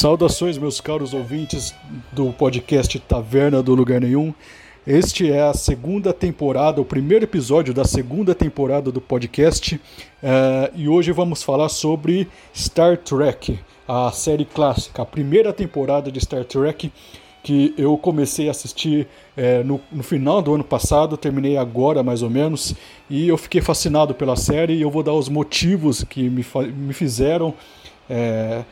Saudações, meus caros ouvintes do podcast Taverna do Lugar Nenhum. Este é a segunda temporada, o primeiro episódio da segunda temporada do podcast. Uh, e hoje vamos falar sobre Star Trek, a série clássica, a primeira temporada de Star Trek que eu comecei a assistir é, no, no, final do ano passado, terminei agora mais ou menos, e eu fiquei fascinado pela série e eu vou dar os motivos que me, me fizeram é,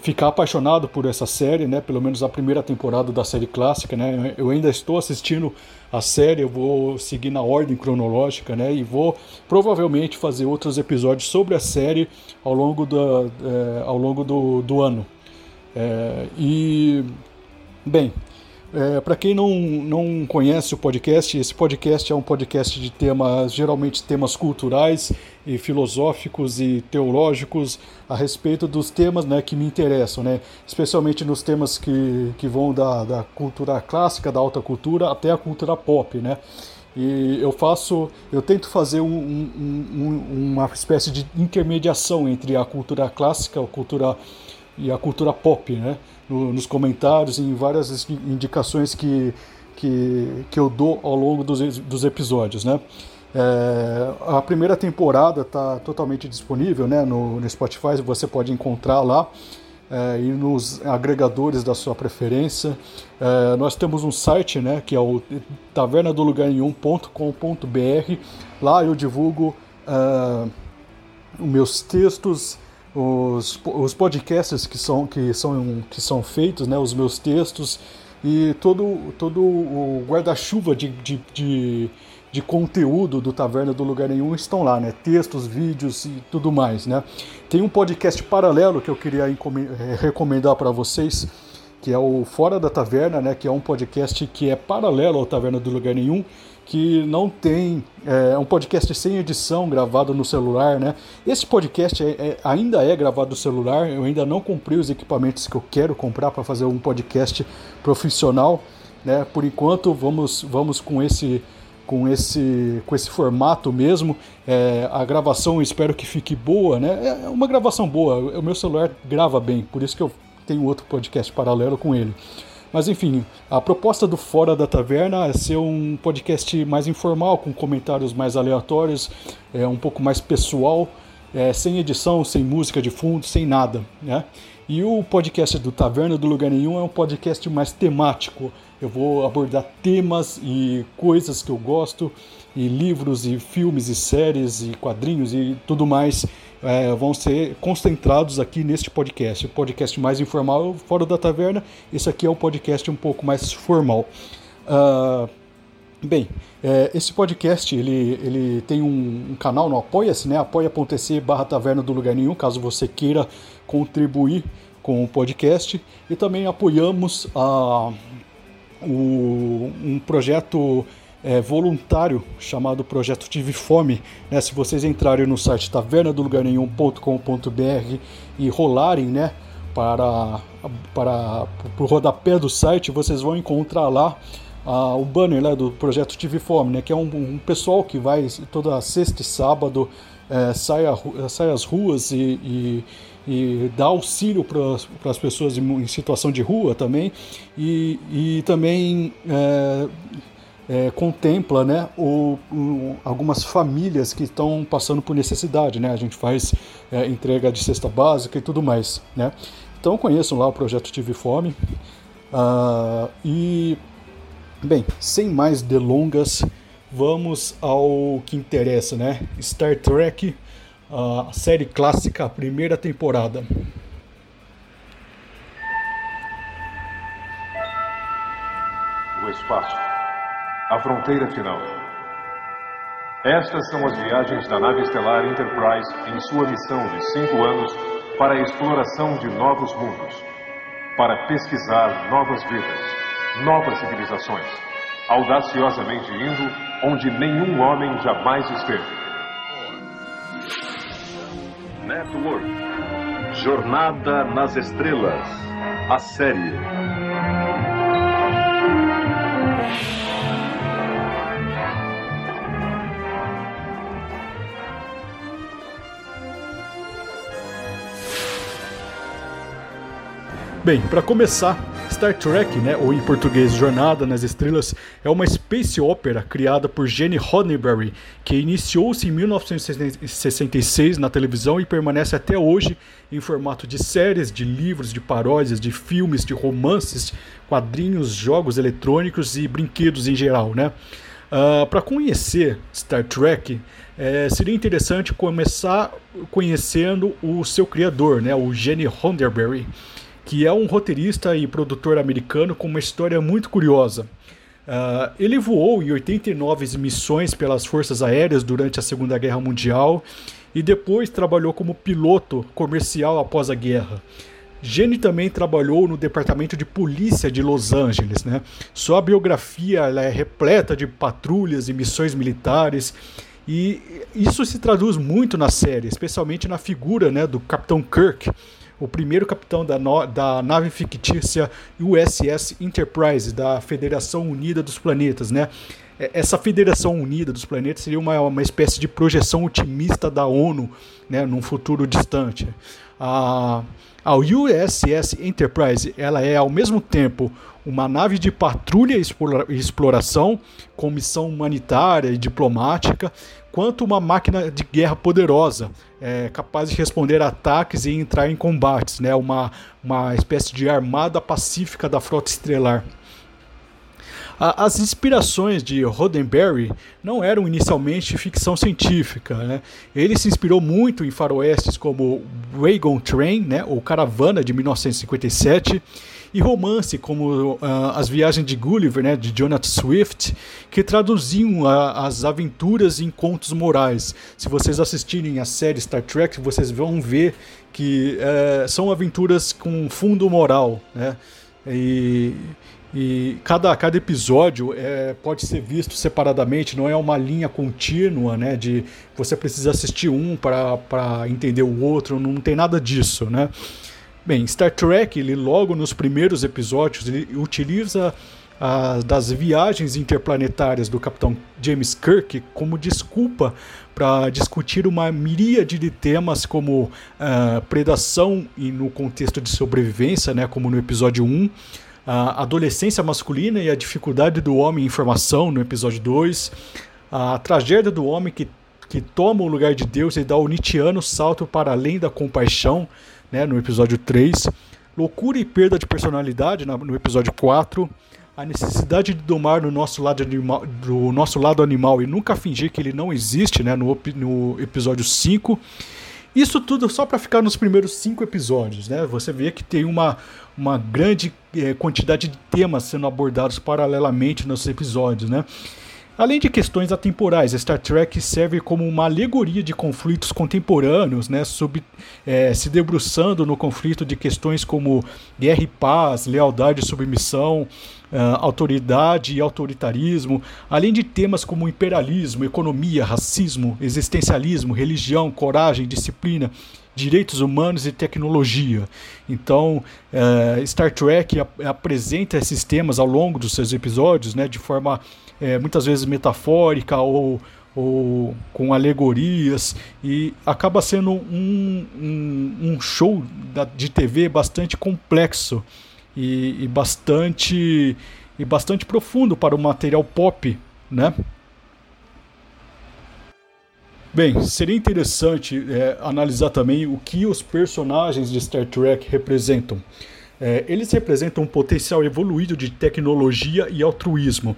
ficar apaixonado por essa série, né? Pelo menos a primeira temporada da série clássica, né? Eu ainda estou assistindo a série, eu vou seguir na ordem cronológica, né? E vou provavelmente fazer outros episódios sobre a série ao longo, da, é, ao longo do, do ano. É, e bem, é, Para quem não, não conhece o podcast, esse podcast é um podcast de temas, geralmente temas culturais e filosóficos e teológicos a respeito dos temas né, que me interessam, né? especialmente nos temas que, que vão da, da cultura clássica, da alta cultura, até a cultura pop. Né? E eu faço, eu tento fazer um, um, um, uma espécie de intermediação entre a cultura clássica, a cultura e a cultura pop, né? No, nos comentários em várias indicações que, que, que eu dou ao longo dos, dos episódios. Né? É, a primeira temporada está totalmente disponível né, no, no Spotify, você pode encontrar lá. É, e nos agregadores da sua preferência. É, nós temos um site né, que é o tavernadolugarnenhum.com.br. Lá eu divulgo é, os meus textos, os, os podcasts que são, que são, que são feitos, né, os meus textos e todo, todo o guarda-chuva de, de, de, de, conteúdo do Taverna do Lugar Nenhum estão lá, né? Textos, vídeos e tudo mais, né? Tem um podcast paralelo que eu queria eh, recomendar para vocês, que é o Fora da Taverna, né? Que é um podcast que é paralelo ao Taverna do Lugar Nenhum, que não tem é um podcast sem edição gravado no celular, né? Esse podcast é, é, ainda é gravado no celular. Eu ainda não comprei os equipamentos que eu quero comprar para fazer um podcast profissional, né? Por enquanto vamos vamos com esse com esse com esse formato mesmo. É, a gravação espero que fique boa, né? É uma gravação boa. O meu celular grava bem, por isso que eu tenho outro podcast paralelo com ele. Mas enfim, a proposta do Fora da Taverna é ser um podcast mais informal, com comentários mais aleatórios, é, um pouco mais pessoal, é, sem edição, sem música de fundo, sem nada. Né? E o podcast do Taverna do Lugar Nenhum é um podcast mais temático. Eu vou abordar temas e coisas que eu gosto, e livros, e filmes, e séries, e quadrinhos e tudo mais é, vão ser concentrados aqui neste podcast. O podcast mais informal fora da taverna, esse aqui é o podcast um pouco mais formal. Uh, bem, é, esse podcast ele, ele tem um, um canal no Apoia-se, né? apoia.se barra taverna do lugar nenhum, caso você queira contribuir com o podcast. E também apoiamos a, o, um projeto é, voluntário chamado Projeto Tive Fome. Né? Se vocês entrarem no site tavernadolugarnenhum.com.br e rolarem né, para, para, para o rodapé do site, vocês vão encontrar lá ah, o banner né, do Projeto Tive Fome, né, que é um, um pessoal que vai toda sexta e sábado é, sai, a, sai às ruas e, e e dá auxílio para as pessoas em, em, situação de rua também e, e também é, é, contempla né, o, o, algumas famílias que estão passando por necessidade. Né? A gente faz é, entrega de cesta básica e tudo mais. Né? Então conheçam lá o projeto Tive Fome. Uh, e, bem, sem mais delongas, vamos ao que interessa, né? Star Trek, a série clássica, primeira temporada. O espaço a fronteira final. Estas são as viagens da nave estelar Enterprise em sua missão de cinco anos para a exploração de novos mundos, para pesquisar novas vidas, novas civilizações, audaciosamente indo onde nenhum homem jamais esteve. Network. Jornada nas Estrelas A série. Bem, para começar, Star Trek, né, ou em português Jornada nas Estrelas, é uma space opera criada por Gene Roddenberry, que iniciou-se em 1966 na televisão e permanece até hoje em formato de séries, de livros, de paródias, de filmes, de romances, quadrinhos, jogos eletrônicos e brinquedos em geral, né? Uh, ah, para conhecer Star Trek, é, seria interessante começar conhecendo o seu criador, né, o Gene Roddenberry que é um roteirista e produtor americano com uma história muito curiosa. Uh, ele voou em 89 missões pelas Forças Aéreas durante a Segunda Guerra Mundial e depois trabalhou como piloto comercial após a guerra. Gene também trabalhou no Departamento de Polícia de Los Angeles. Né? Sua biografia é repleta de patrulhas e missões militares e isso se traduz muito na série, especialmente na figura né, do Capitão Kirk, o primeiro capitão da, no, da nave fictícia USS Enterprise, da Federação Unida dos Planetas, né? É, essa Federação Unida dos Planetas seria uma, uma espécie de projeção otimista da ONU né, num futuro distante. A, a USS Enterprise ela é ao mesmo tempo uma nave de patrulha e exploração com missão humanitária e diplomática, quanto uma máquina de guerra poderosa, é, capaz de responder a ataques e entrar em combates, né? uma, uma espécie de armada pacífica da frota estelar. As inspirações de Roddenberry não eram inicialmente ficção científica. Né? Ele se inspirou muito em faroestes como Wagon Train, né, ou Caravana, de 1957, e romance como uh, As Viagens de Gulliver, né, de Jonathan Swift, que traduziam uh, as aventuras em contos morais. Se vocês assistirem a série Star Trek, vocês vão ver que uh, são aventuras com fundo moral. Né? E, e cada, cada episódio é, pode ser visto separadamente, não é uma linha contínua, né? De você precisa assistir um para entender o outro, não tem nada disso, né? Bem, Star Trek, ele logo nos primeiros episódios, ele utiliza a, das viagens interplanetárias do Capitão James Kirk como desculpa para discutir uma miríade de temas como uh, predação e no contexto de sobrevivência, né, como no episódio 1, a adolescência masculina e a dificuldade do homem em formação, no episódio 2, a tragédia do homem que, que toma o lugar de Deus e dá o Nietzscheano salto para além da compaixão, né, no episódio 3, loucura e perda de personalidade no episódio 4, a necessidade de domar no nosso lado animal, do nosso lado animal e nunca fingir que ele não existe, né, no, no episódio 5. Isso tudo só para ficar nos primeiros cinco episódios, né? Você vê que tem uma, uma grande é, quantidade de temas sendo abordados paralelamente nos episódios, né? Além de questões atemporais, Star Trek serve como uma alegoria de conflitos contemporâneos, né, sub, é, se debruçando no conflito de questões como guerra e paz, lealdade e submissão, uh, autoridade e autoritarismo, além de temas como imperialismo, economia, racismo, existencialismo, religião, coragem, disciplina direitos humanos e tecnologia. Então, uh, Star Trek ap apresenta esses temas ao longo dos seus episódios, né, de forma é, muitas vezes metafórica ou, ou com alegorias e acaba sendo um, um, um show da, de TV bastante complexo e, e, bastante e bastante profundo para o material pop, né? Bem, seria interessante é, analisar também o que os personagens de Star Trek representam. É, eles representam um potencial evoluído de tecnologia e altruísmo.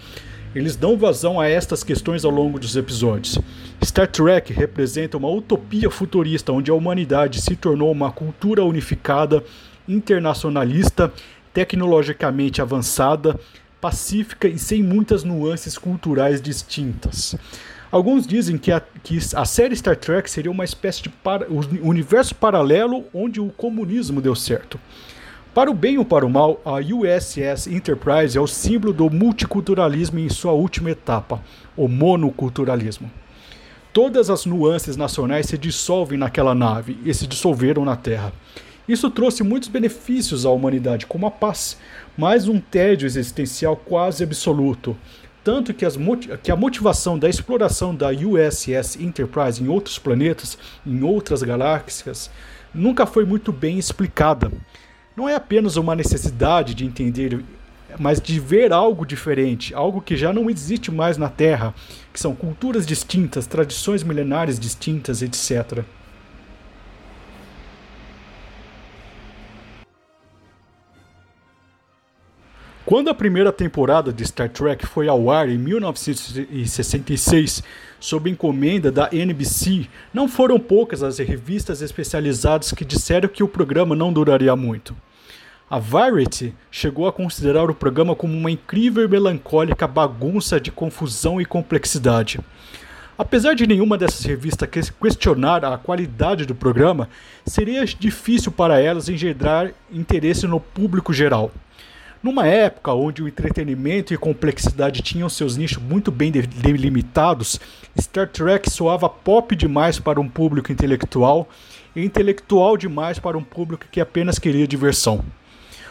Eles dão vazão a estas questões ao longo dos episódios. Star Trek representa uma utopia futurista onde a humanidade se tornou uma cultura unificada, internacionalista, tecnologicamente avançada, pacífica e sem muitas nuances culturais distintas. Alguns dizem que a, que a série Star Trek seria uma espécie de para, universo paralelo onde o comunismo deu certo. Para o bem ou para o mal, a USS Enterprise é o símbolo do multiculturalismo em sua última etapa, o monoculturalismo. Todas as nuances nacionais se dissolvem naquela nave e se dissolveram na Terra. Isso trouxe muitos benefícios à humanidade, como a paz, mas um tédio existencial quase absoluto. Tanto que, que a motivação da exploração da USS Enterprise em outros planetas, em outras galáxias, nunca foi muito bem explicada. Não é apenas uma necessidade de entender, mas de ver algo diferente, algo que já não existe mais na Terra, que são culturas distintas, tradições milenares distintas, etc. Quando a primeira temporada de Star Trek foi ao ar em 1966, sob encomenda da NBC, não foram poucas as revistas especializadas que disseram que o programa não duraria muito. A Variety chegou a considerar o programa como uma incrível e melancólica bagunça de confusão e complexidade. Apesar de nenhuma dessas revistas questionar a qualidade do programa, seria difícil para elas engendrar interesse no público geral. Numa época onde o entretenimento e complexidade tinham seus nichos muito bem delimitados, Star Trek soava pop demais para um público intelectual e intelectual demais para um público que apenas queria diversão.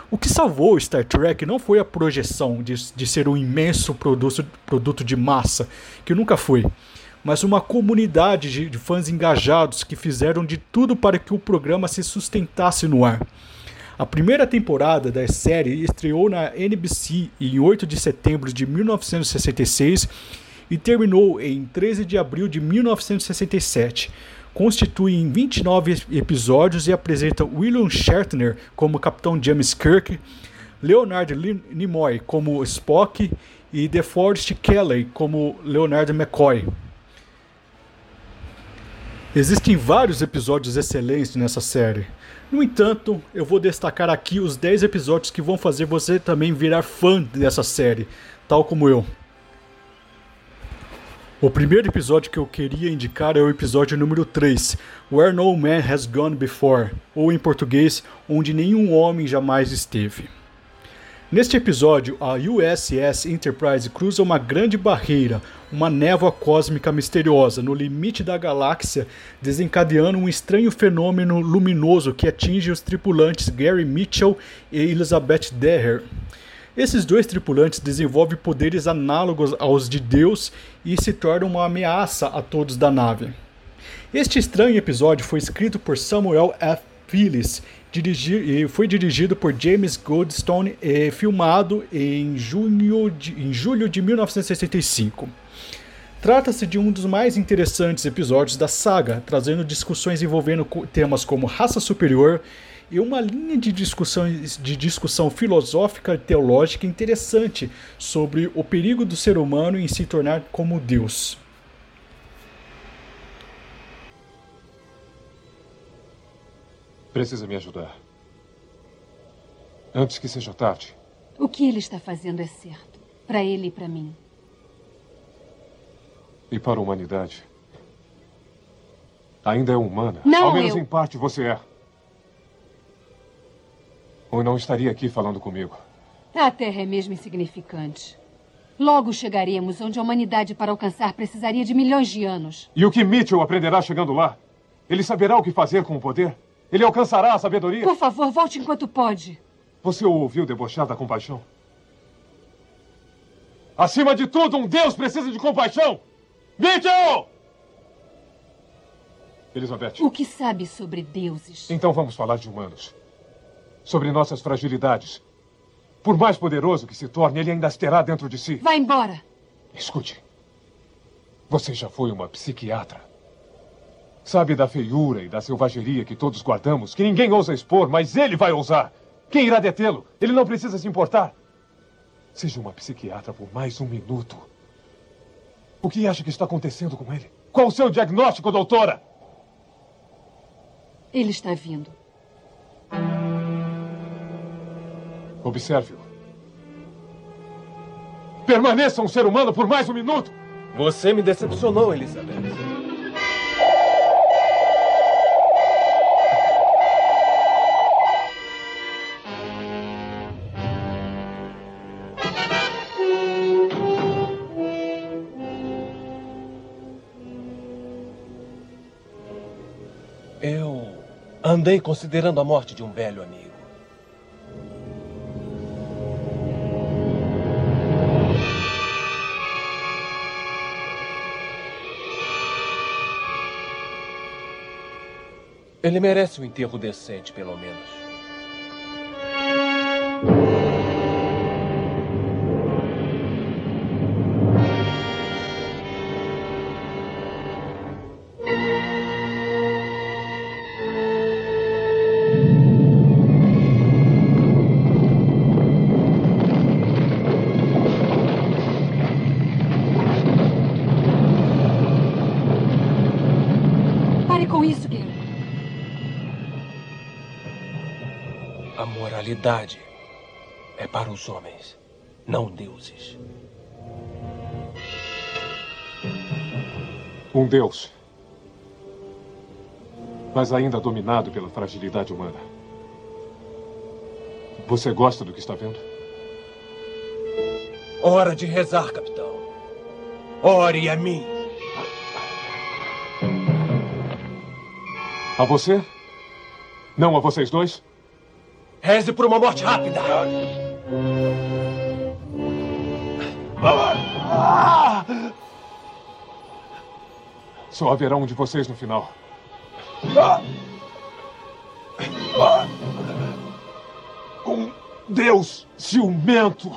O que salvou Star Trek não foi a projeção de, de ser um imenso produto, produto de massa, que nunca foi, mas uma comunidade de, de fãs engajados que fizeram de tudo para que o programa se sustentasse no ar. A primeira temporada da série estreou na NBC em 8 de setembro de 1966 e terminou em 13 de abril de 1967. Constitui em 29 episódios e apresenta William Shatner como Capitão James Kirk, Leonard Nimoy como Spock e DeForest Kelley como Leonard McCoy. Existem vários episódios excelentes nessa série. No entanto, eu vou destacar aqui os 10 episódios que vão fazer você também virar fã dessa série, tal como eu. O primeiro episódio que eu queria indicar é o episódio número 3, Where No Man Has Gone Before, ou em português, Onde Nenhum Homem Jamais Esteve. Neste episódio, a USS Enterprise cruza uma grande barreira, uma névoa cósmica misteriosa no limite da galáxia, desencadeando um estranho fenômeno luminoso que atinge os tripulantes Gary Mitchell e Elizabeth Deher. Esses dois tripulantes desenvolvem poderes análogos aos de Deus e se tornam uma ameaça a todos da nave. Este estranho episódio foi escrito por Samuel F. Phillips dirigi, foi dirigido por James Goldstone e filmado em, junho de, em julho de 1965. Trata-se de um dos mais interessantes episódios da saga, trazendo discussões envolvendo temas como raça superior e uma linha de discussão, de discussão filosófica e teológica interessante sobre o perigo do ser humano em se tornar como Deus. Precisa me ajudar. Antes que seja tarde. O que ele está fazendo é certo. Para ele e para mim. E para a humanidade. Ainda é humana. Não, Ao menos eu... em parte você é. Ou não estaria aqui falando comigo. A Terra é mesmo insignificante. Logo chegaremos onde a humanidade, para alcançar, precisaria de milhões de anos. E o que Mitchell aprenderá chegando lá? Ele saberá o que fazer com o poder? Ele alcançará a sabedoria? Por favor, volte enquanto pode. Você o ouviu debochar da compaixão? Acima de tudo, um Deus precisa de compaixão! Mitchell! Elizabeth. O que sabe sobre deuses? Então vamos falar de humanos. Sobre nossas fragilidades. Por mais poderoso que se torne, ele ainda as terá dentro de si. Vá embora. Escute. Você já foi uma psiquiatra. Sabe da feiura e da selvageria que todos guardamos, que ninguém ousa expor, mas ele vai ousar. Quem irá detê-lo? Ele não precisa se importar. Seja uma psiquiatra por mais um minuto. O que acha que está acontecendo com ele? Qual o seu diagnóstico, doutora? Ele está vindo. Observe-o. Permaneça um ser humano por mais um minuto. Você me decepcionou, Elizabeth. Andei considerando a morte de um velho amigo. Ele merece um enterro decente, pelo menos. Moralidade é para os homens, não deuses. Um deus. Mas ainda dominado pela fragilidade humana. Você gosta do que está vendo? Hora de rezar, capitão. Ore a mim. A você? Não a vocês dois? Reze por uma morte rápida. Só haverá um de vocês no final. Um deus ciumento.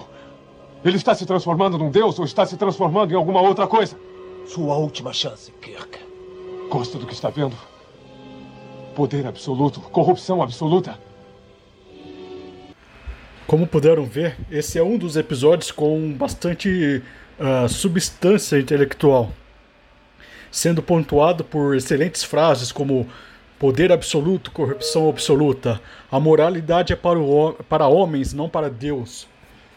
Ele está se transformando num deus ou está se transformando em alguma outra coisa? Sua última chance, Kirk. Gosta do que está vendo? Poder absoluto, corrupção absoluta. Como puderam ver, esse é um dos episódios com bastante uh, substância intelectual, sendo pontuado por excelentes frases como poder absoluto, corrupção absoluta, a moralidade é para, o, para homens, não para Deus.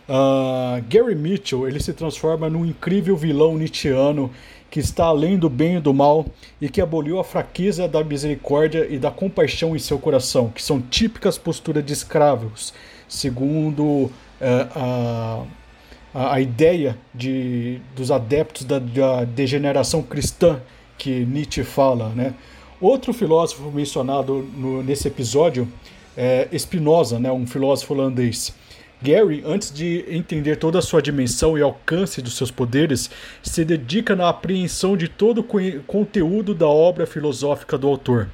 Uh, Gary Mitchell ele se transforma num incrível vilão nietzscheano que está além do bem e do mal e que aboliu a fraqueza da misericórdia e da compaixão em seu coração, que são típicas posturas de escravos, segundo uh, a, a, a, ideia de, dos adeptos da, da degeneração cristã que Nietzsche fala. Né? Outro filósofo mencionado no, nesse episódio é Spinoza, né, um filósofo holandês. Gary, antes de entender toda a sua dimensão e alcance dos seus poderes, se dedica na apreensão de todo o conteúdo da obra filosófica do autor.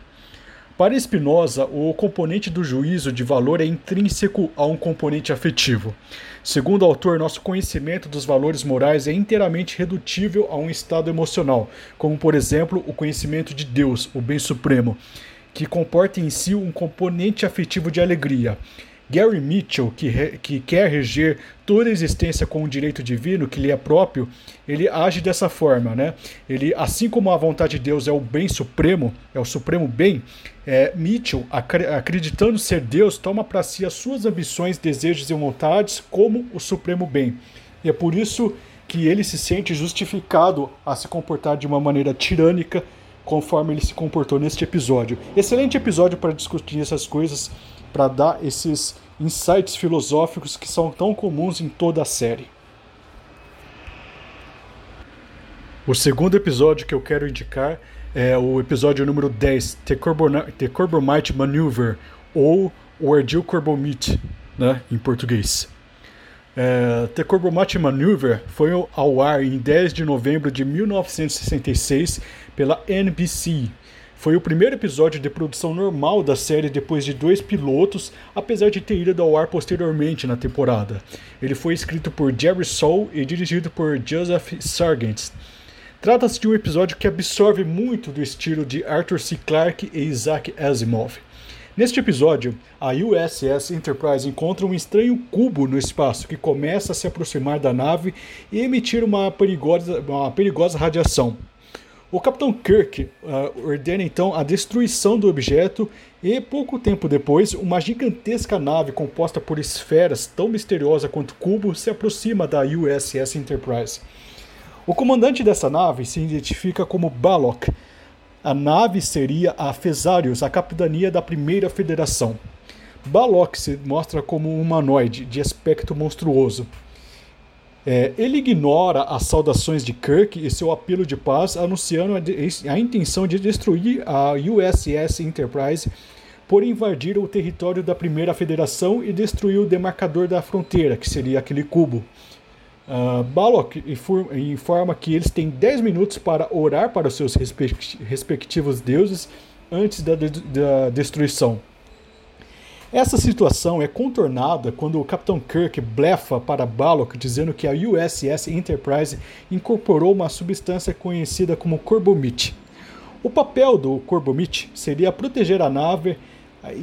Para Spinoza, o componente do juízo de valor é intrínseco a um componente afetivo. Segundo o autor, nosso conhecimento dos valores morais é inteiramente redutível a um estado emocional, como por exemplo o conhecimento de Deus, o bem supremo, que comporta em si um componente afetivo de alegria. Gary Mitchell, que, re, que quer reger toda a existência com o direito divino que lhe é próprio, ele age dessa forma, né? Ele, assim como a vontade de Deus é o bem supremo, é o supremo bem, é, Mitchell, acreditando ser Deus, toma para si as suas ambições, desejos e vontades como o supremo bem. E é por isso que ele se sente justificado a se comportar de uma maneira tirânica, conforme ele se comportou neste episódio. Excelente episódio para discutir essas coisas para dar esses insights filosóficos que são tão comuns em toda a série. O segundo episódio que eu quero indicar é o episódio número 10, The, The Corbomite Maneuver, ou o Ardil Corbomite, né, em português. É, The Corbomite Maneuver foi ao ar em 10 de novembro de 1966 pela NBC, foi o primeiro episódio de produção normal da série depois de dois pilotos, apesar de ter ido ao ar posteriormente na temporada. Ele foi escrito por Jerry Soule e dirigido por Joseph Sargent. Trata-se de um episódio que absorve muito do estilo de Arthur C. Clarke e Isaac Asimov. Neste episódio, a USS Enterprise encontra um estranho cubo no espaço que começa a se aproximar da nave e emitir uma perigosa, uma perigosa radiação. O Capitão Kirk uh, ordena então a destruição do objeto e pouco tempo depois, uma gigantesca nave composta por esferas tão misteriosa quanto cubo se aproxima da USS Enterprise. O comandante dessa nave se identifica como Balok. A nave seria a Fesarius, a capitania da primeira federação. Balok se mostra como um humanoide de aspecto monstruoso. É, ele ignora as saudações de Kirk e seu apelo de paz, anunciando a, a intenção de destruir a USS Enterprise por invadir o território da Primeira Federação e destruir o demarcador da fronteira, que seria aquele cubo. Uh, Balok informa que eles têm 10 minutos para orar para os seus respectivos deuses antes da, de da destruição. Essa situação é contornada quando o Capitão Kirk blefa para Balok dizendo que a USS Enterprise incorporou uma substância conhecida como Corbomite. O papel do Corbomite seria proteger a nave,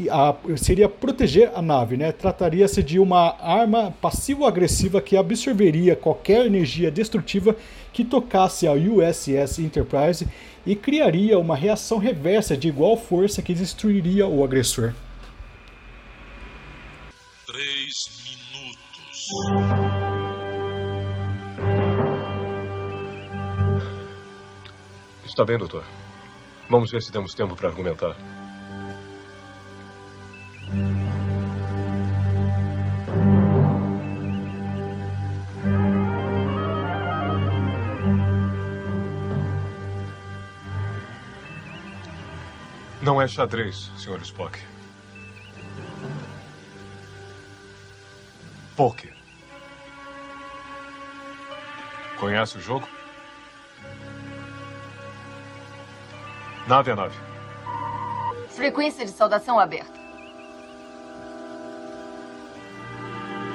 a, seria proteger a nave, né? Trataria-se de uma arma passivo-agressiva que absorveria qualquer energia destrutiva que tocasse a USS Enterprise e criaria uma reação reversa de igual força que destruiria o agressor. Dois minutos. Está bem, doutor. Vamos ver se temos tempo para argumentar. Não é xadrez, Sr. Spock. Poker. Conhece o jogo? Nave a nave. Frequência de saudação aberta.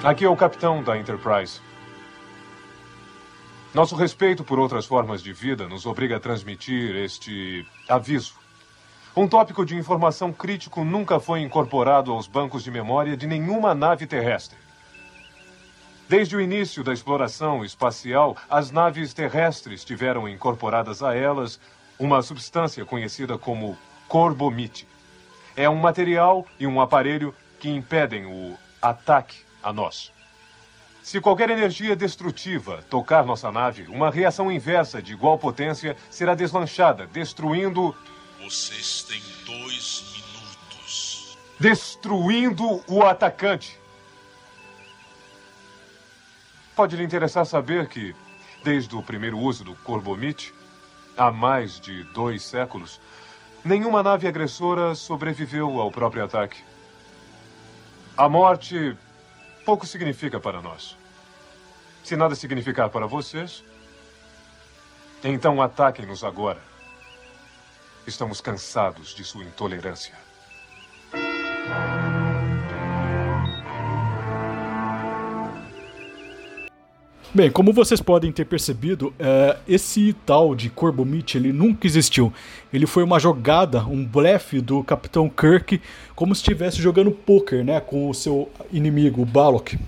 Aqui é o capitão da Enterprise. Nosso respeito por outras formas de vida nos obriga a transmitir este aviso. Um tópico de informação crítico nunca foi incorporado aos bancos de memória de nenhuma nave terrestre. Desde o início da exploração espacial, as naves terrestres tiveram incorporadas a elas uma substância conhecida como corbomite. É um material e um aparelho que impedem o ataque a nós. Se qualquer energia destrutiva tocar nossa nave, uma reação inversa de igual potência será deslanchada, destruindo Vocês têm dois minutos. destruindo o atacante. Pode lhe interessar saber que, desde o primeiro uso do Corbomite, há mais de dois séculos, nenhuma nave agressora sobreviveu ao próprio ataque. A morte pouco significa para nós. Se nada significar para vocês, então ataquem-nos agora. Estamos cansados de sua intolerância. Bem, como vocês podem ter percebido, é, esse tal de Corbomite ele nunca existiu. Ele foi uma jogada, um blefe do Capitão Kirk, como se estivesse jogando poker, né, com o seu inimigo, o Balok.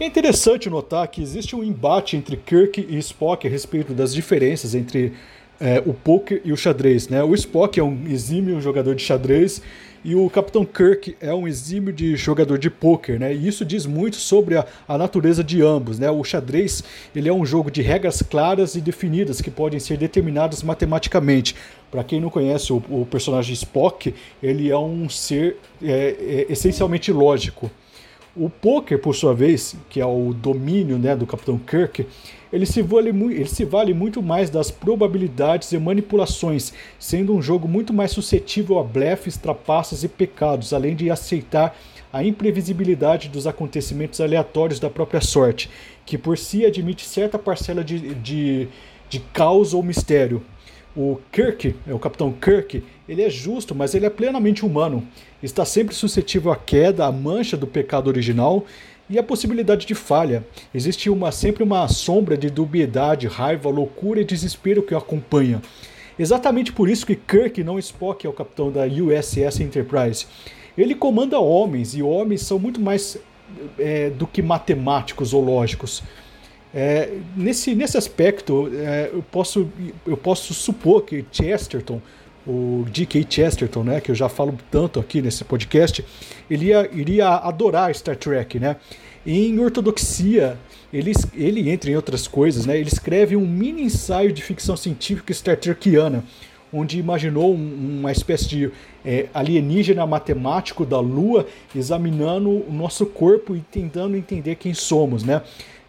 É interessante notar que existe um embate entre Kirk e Spock a respeito das diferenças entre é, o poker e o xadrez. Né? O Spock é um exímio jogador de xadrez e o Capitão Kirk é um exímio de jogador de poker, né? E isso diz muito sobre a, a, natureza de ambos, né? O xadrez ele é um jogo de regras claras e definidas que podem ser determinadas matematicamente. Para quem não conhece o, o, personagem Spock, ele é um ser é, é, essencialmente lógico. O poker, por sua vez, que é o domínio né, do Capitão Kirk, ele se, vale, ele se vale muito mais das probabilidades e manipulações, sendo um jogo muito mais suscetível a blefes, trapaças e pecados, além de aceitar a imprevisibilidade dos acontecimentos aleatórios da própria sorte, que por si admite certa parcela de, de, de caos ou mistério. O Kirk, o Capitão Kirk, ele é justo, mas ele é plenamente humano. Está sempre suscetível à queda, à mancha do pecado original e à possibilidade de falha. Existe uma, sempre uma sombra de dubiedade, raiva, loucura e desespero que o acompanha. Exatamente por isso que Kirk, não Spock, é o capitão da USS Enterprise. Ele comanda homens, e homens são muito mais é, do que matemáticos ou lógicos. É, nesse, nesse aspecto, é, eu, posso, eu posso supor que Chesterton, o D.K. Chesterton, né, que eu já falo tanto aqui nesse podcast, ele ia, iria adorar Star Trek, né? Em Ortodoxia, ele, ele, entre outras coisas, né, ele escreve um mini ensaio de ficção científica Star Trekiana, onde imaginou um, uma espécie de é, alienígena matemático da Lua examinando o nosso corpo e tentando entender quem somos, né?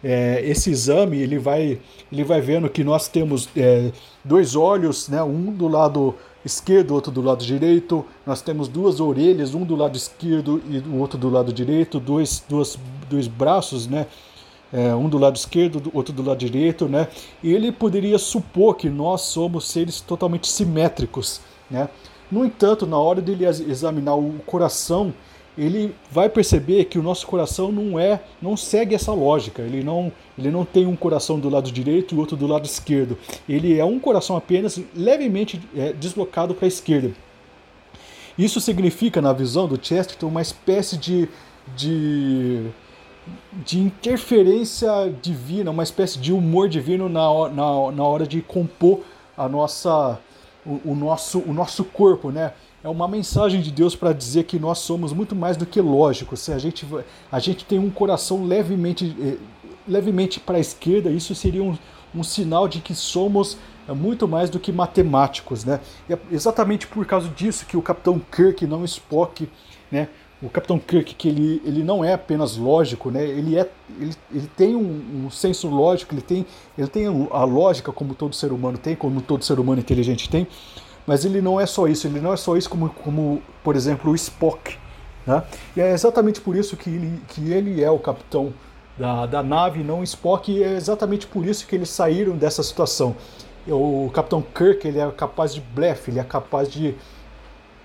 É, esse exame ele vai, ele vai vendo que nós temos é, dois olhos, né, um do lado esquerdo, outro do lado direito. Nós temos duas orelhas, um do lado esquerdo e o outro do lado direito, dois, dois, dois braços, né, é, um do lado esquerdo, outro do lado direito, né. Ele poderia supor que nós somos seres totalmente simétricos, né. No entanto, na hora dele examinar o coração ele vai perceber que o nosso coração não é, não segue essa lógica. Ele não, ele não tem um coração do lado direito e outro do lado esquerdo. Ele é um coração apenas levemente é, deslocado para a esquerda. Isso significa, na visão do Chesterton, uma espécie de, de, de interferência divina, uma espécie de humor divino na, na, na hora de compor a nossa, o, o nosso, o nosso corpo, né? É uma mensagem de Deus para dizer que nós somos muito mais do que lógicos. Se a gente, a gente tem um coração levemente, eh, levemente para a esquerda, isso seria um, um sinal de que somos é muito mais do que matemáticos, né? E é exatamente por causa disso que o Capitão Kirk, não Spock, né? O Capitão Kirk que ele, ele não é apenas lógico, né? Ele é ele, ele tem um, um senso lógico, ele tem ele tem a lógica como todo ser humano tem, como todo ser humano inteligente tem, mas ele não é só isso. Ele não é só isso como como por exemplo o Spock, né? E é exatamente por isso que ele que ele é o capitão da, da nave, não o Spock, e é exatamente por isso que eles saíram dessa situação o Capitão Kirk ele é capaz de blefe, ele é capaz de,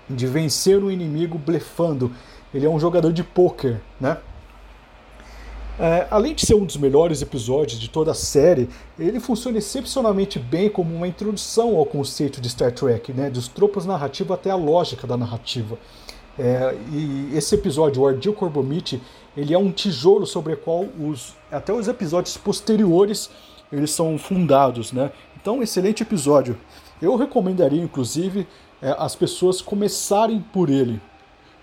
de vencer o inimigo blefando. Ele é um jogador de pôquer, né? É, além de ser um dos melhores episódios de toda a série, ele funciona excepcionalmente bem como uma introdução ao conceito de Star Trek, né? dos tropos narrativos até a lógica da narrativa. É, e esse episódio, o Ardil Corbomite, ele é um tijolo sobre o qual os, até os episódios posteriores eles são fundados, né? Então, excelente episódio. Eu recomendaria, inclusive, é, as pessoas começarem por ele.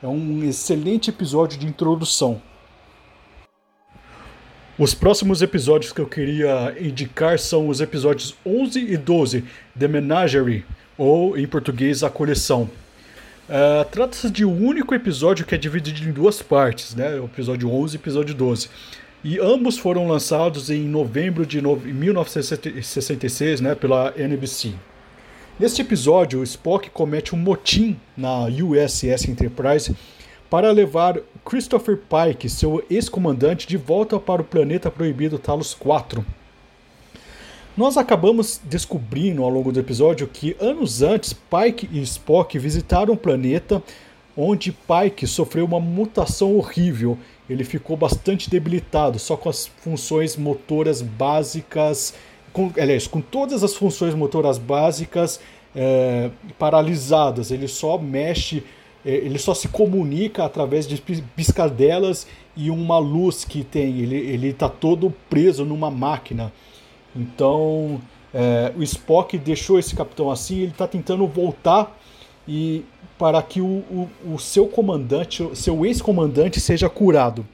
É um excelente episódio de introdução. Os próximos episódios que eu queria indicar são os episódios 11 e 12, The Menagerie, ou em português, A Coleção. Uh, Trata-se de um único episódio que é dividido em duas partes, né? O episódio 11 e o episódio 12 e ambos foram lançados em novembro de no... 1966 né, pela NBC. Neste episódio, Spock comete um motim na USS Enterprise para levar Christopher Pike, seu ex-comandante, de volta para o planeta proibido Talos 4. Nós acabamos descobrindo ao longo do episódio que anos antes Pike e Spock visitaram o planeta onde Pike sofreu uma mutação horrível ele ficou bastante debilitado, só com as funções motoras básicas, com, aliás, com todas as funções motoras básicas é, paralisadas. Ele só mexe, ele só se comunica através de piscadelas e uma luz que tem. Ele está todo preso numa máquina. Então, é, o Spock deixou esse capitão assim, ele está tentando voltar e para que o, o, o seu comandante, seu ex-comandante seja curado.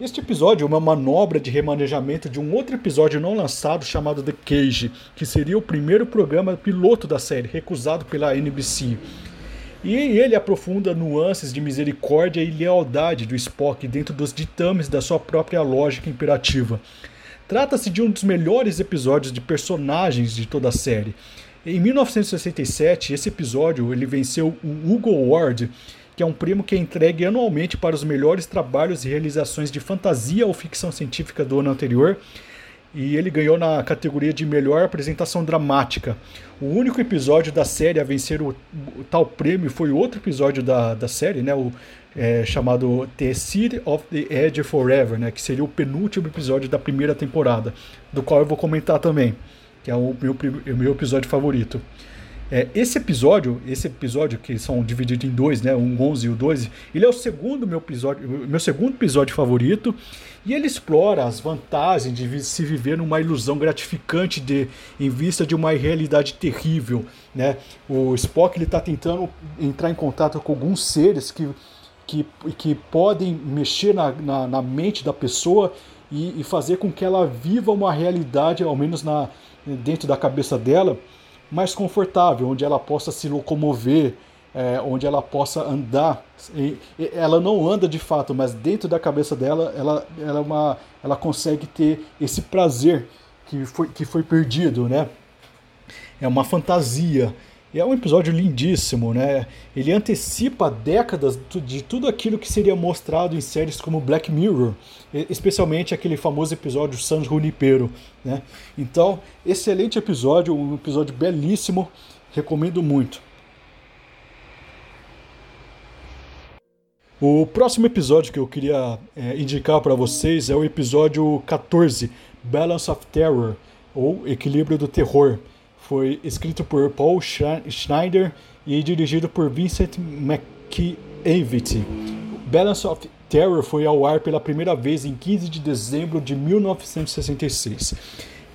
Este episódio é uma manobra de remanejamento de um outro episódio não lançado chamado The Cage, que seria o primeiro programa piloto da série, recusado pela NBC. E ele aprofunda nuances de misericórdia e lealdade do Spock dentro dos ditames da sua própria lógica imperativa. Trata-se de um dos melhores episódios de personagens de toda a série em 1967, esse episódio ele venceu o Hugo Award, que é um prêmio que é entregue anualmente para os melhores trabalhos e realizações de fantasia ou ficção científica do ano anterior. E ele ganhou na categoria de melhor apresentação dramática. O único episódio da série a vencer o, o tal prêmio foi outro episódio da, da série, né, o, é, chamado The City of the Edge Forever, né, que seria o penúltimo episódio da primeira temporada, do qual eu vou comentar também que é o meu, o meu episódio favorito. É, esse episódio, esse episódio que são divididos em dois, né, um 11 e o 12, ele é o segundo meu episódio, meu segundo episódio favorito, e ele explora as vantagens de se viver numa ilusão gratificante de em vista de uma realidade terrível, né? O Spock ele está tentando entrar em contato com alguns seres que que, que podem mexer na, na, na mente da pessoa e, e fazer com que ela viva uma realidade, ao menos na, dentro da cabeça dela mais confortável, onde ela possa se locomover, é, onde ela possa andar. E, e ela não anda de fato, mas dentro da cabeça dela, ela, ela, é uma, ela consegue ter esse prazer que foi, que foi perdido, né? É uma fantasia. E é um episódio lindíssimo, né? Ele antecipa décadas de tudo aquilo que seria mostrado em séries como Black Mirror, especialmente aquele famoso episódio San Junipero, né? Então, excelente episódio, um episódio belíssimo, recomendo muito. O próximo episódio que eu queria é, indicar para vocês é o episódio 14, Balance of Terror, ou Equilíbrio do Terror foi escrito por Paul Schneider e dirigido por Vincent McKevitt. Balance of Terror foi ao ar pela primeira vez em 15 de dezembro de 1966.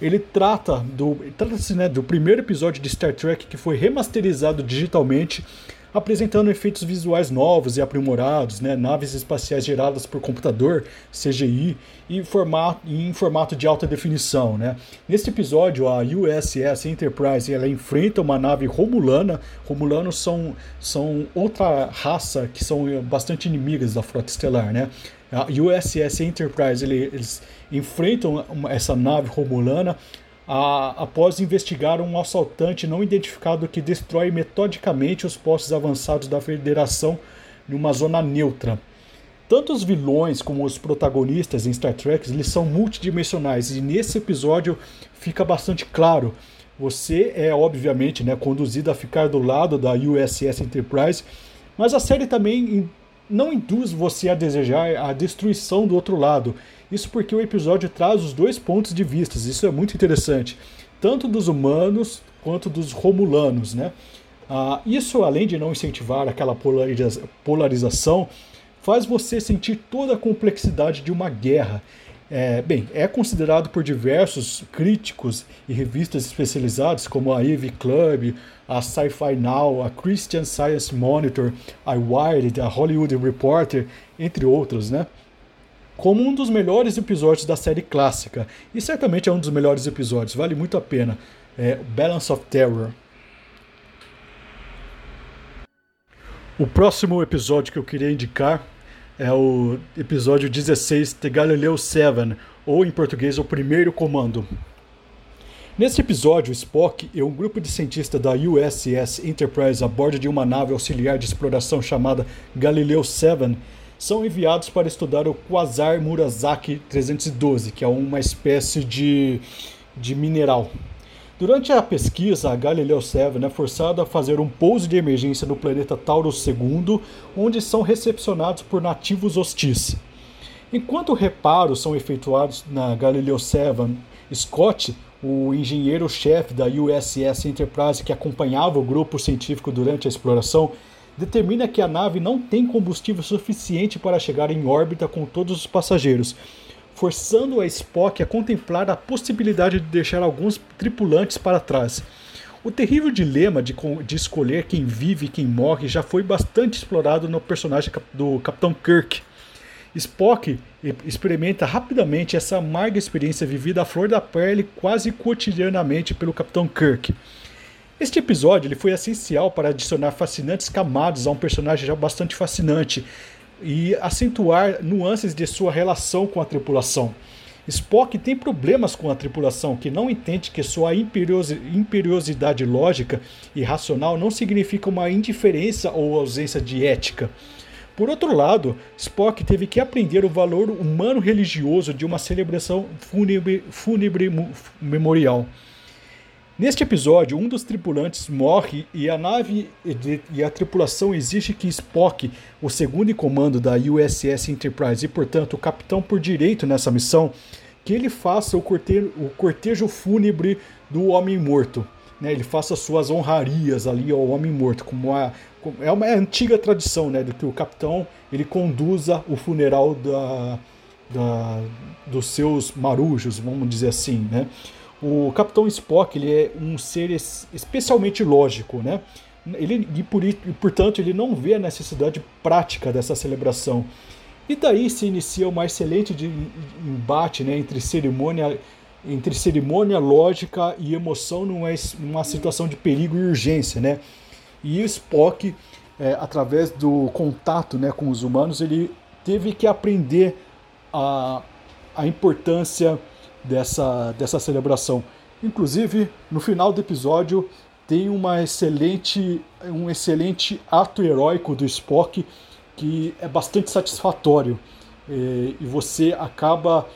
Ele trata do trata-se né, do primeiro episódio de Star Trek que foi remasterizado digitalmente apresentando efeitos visuais novos e aprimorados, né, naves espaciais geradas por computador, CGI, e formato, em formato de alta definição. Né. Neste episódio, a USS Enterprise ela enfrenta uma nave romulana. Romulanos são, são outra raça que são bastante inimigas da frota estelar. Né. A USS Enterprise eles enfrentam essa nave romulana a, após investigar um assaltante não identificado que destrói metodicamente os postos avançados da Federação numa zona neutra. Tanto os vilões como os protagonistas em Star Trek eles são multidimensionais e nesse episódio fica bastante claro. Você é obviamente né, conduzido a ficar do lado da USS Enterprise, mas a série também não induz você a desejar a destruição do outro lado. Isso porque o episódio traz os dois pontos de vista. Isso é muito interessante, tanto dos humanos quanto dos romulanos, né? Ah, isso, além de não incentivar aquela polariza polarização, faz você sentir toda a complexidade de uma guerra. É, bem, é considerado por diversos críticos e revistas especializadas, como a Eve Club, a Sci-Fi Now, a Christian Science Monitor, a Wired, a Hollywood Reporter, entre outros, né? Como um dos melhores episódios da série clássica. E certamente é um dos melhores episódios, vale muito a pena. É Balance of Terror. O próximo episódio que eu queria indicar é o episódio 16 The Galileo 7, ou em português, O Primeiro Comando. Neste episódio, Spock e um grupo de cientistas da USS Enterprise a bordo de uma nave auxiliar de exploração chamada Galileo 7 são enviados para estudar o Quasar Murasaki 312, que é uma espécie de, de mineral. Durante a pesquisa, a Galileo 7 é forçada a fazer um pouso de emergência no planeta Taurus II, onde são recepcionados por nativos hostis. Enquanto reparos são efetuados na Galileo 7, Scott, o engenheiro-chefe da USS Enterprise que acompanhava o grupo científico durante a exploração, determina que a nave não tem combustível suficiente para chegar em órbita com todos os passageiros, forçando a Spock a contemplar a possibilidade de deixar alguns tripulantes para trás. O terrível dilema de, de escolher quem vive e quem morre já foi bastante explorado no personagem do Capitão Kirk. Spock experimenta rapidamente essa amarga experiência vivida à flor da pele quase cotidianamente pelo Capitão Kirk. Este episódio ele foi essencial para adicionar fascinantes camadas a um personagem já bastante fascinante, e acentuar nuances de sua relação com a tripulação. Spock tem problemas com a tripulação, que não entende que sua imperiosidade lógica e racional não significa uma indiferença ou ausência de ética. Por outro lado, Spock teve que aprender o valor humano religioso de uma celebração fúnebre, fúnebre memorial. Neste episódio, um dos tripulantes morre e a nave e a tripulação exige que Spock, o segundo em comando da USS Enterprise e, portanto, o capitão por direito nessa missão, que ele faça o cortejo, o cortejo fúnebre do homem morto. Né? Ele faça suas honrarias ali ao homem morto, como a, é uma antiga tradição, né, de que o capitão ele conduza o funeral da, da, dos seus marujos, vamos dizer assim, né? O Capitão Spock ele é um ser especialmente lógico, né? Ele, e, por, e, portanto, ele não vê a necessidade prática dessa celebração. E daí se inicia uma excelente de, embate né, entre, cerimônia, entre cerimônia, lógica e emoção numa, numa situação de perigo e urgência. Né? E Spock, é, através do contato né, com os humanos, ele teve que aprender a, a importância dessa, dessa celebração. Inclusive, no final do episódio tem uma excelente, um excelente ato heróico do Spock que é bastante satisfatório e, e você acaba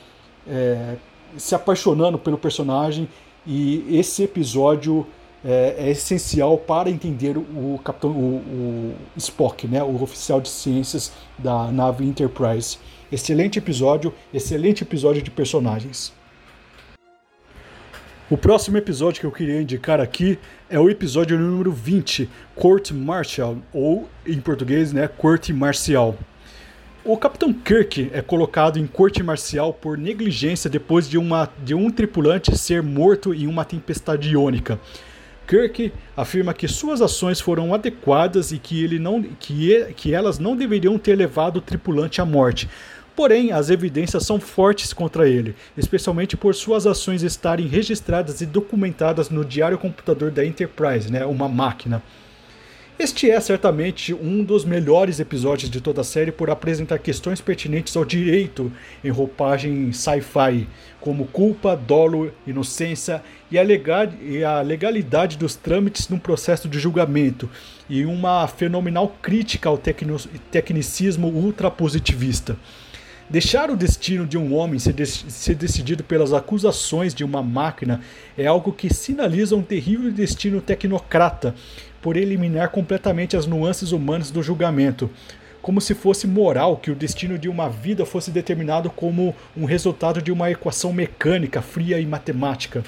é, se apaixonando pelo personagem e esse episódio é, é, essencial para entender o capitão o, o Spock, né, o oficial de ciências da nave Enterprise. Excelente episódio, excelente episódio de personagens. O próximo episódio que eu queria indicar aqui é o episódio número 20, Court Martial, ou em português, né, Corte Marcial. O Capitão Kirk é colocado em corte marcial por negligência depois de, uma, de um tripulante ser morto em uma tempestade iônica. Kirk afirma que suas ações foram adequadas e que, ele não, que, que elas não deveriam ter levado o tripulante à morte. Porém, as evidências são fortes contra ele, especialmente por suas ações estarem registradas e documentadas no diário computador da Enterprise, né, uma máquina. Este é certamente um dos melhores episódios de toda a série por apresentar questões pertinentes ao direito em roupagem sci-fi, como culpa, dolo, inocência e a, legalidade dos trâmites num processo de julgamento, e uma fenomenal crítica ao tecnicismo ultrapositivista. Deixar o destino de um homem ser, ser, decidido pelas acusações de uma máquina é algo que sinaliza um terrível destino tecnocrata por eliminar completamente as nuances humanas do julgamento, como se fosse moral que o destino de uma vida fosse determinado como um resultado de uma equação mecânica, fria e matemática.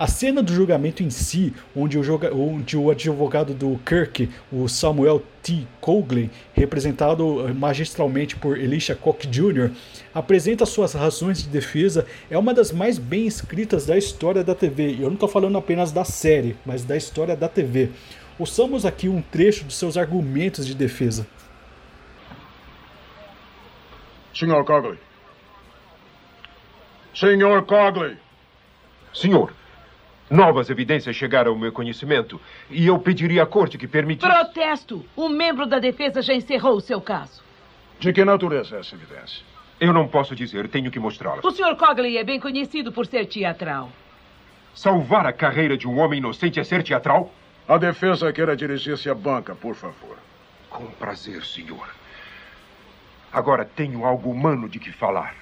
A cena do julgamento em si, onde o, joga, onde o advogado do Kirk, o Samuel T. Cogley, representado magistralmente por Elisha Koch Jr., apresenta suas razões de defesa, é uma das mais bem escritas da história da TV. E eu não estou falando apenas da série, mas da história da TV. Ouçamos aqui um trecho dos seus argumentos de defesa. Senhor Cogley. Senhor Cogley. Senhor, novas evidências chegaram ao meu conhecimento e eu pediria à corte que permitisse. Protesto! Um membro da defesa já encerrou o seu caso. De que natureza é essa evidência? Eu não posso dizer, tenho que mostrá-la. O Sr. Cogley é bem conhecido por ser teatral. Salvar a carreira de um homem inocente é ser teatral? A defesa queira dirigir-se à banca, por favor. Com prazer, senhor. Agora tenho algo humano de que falar.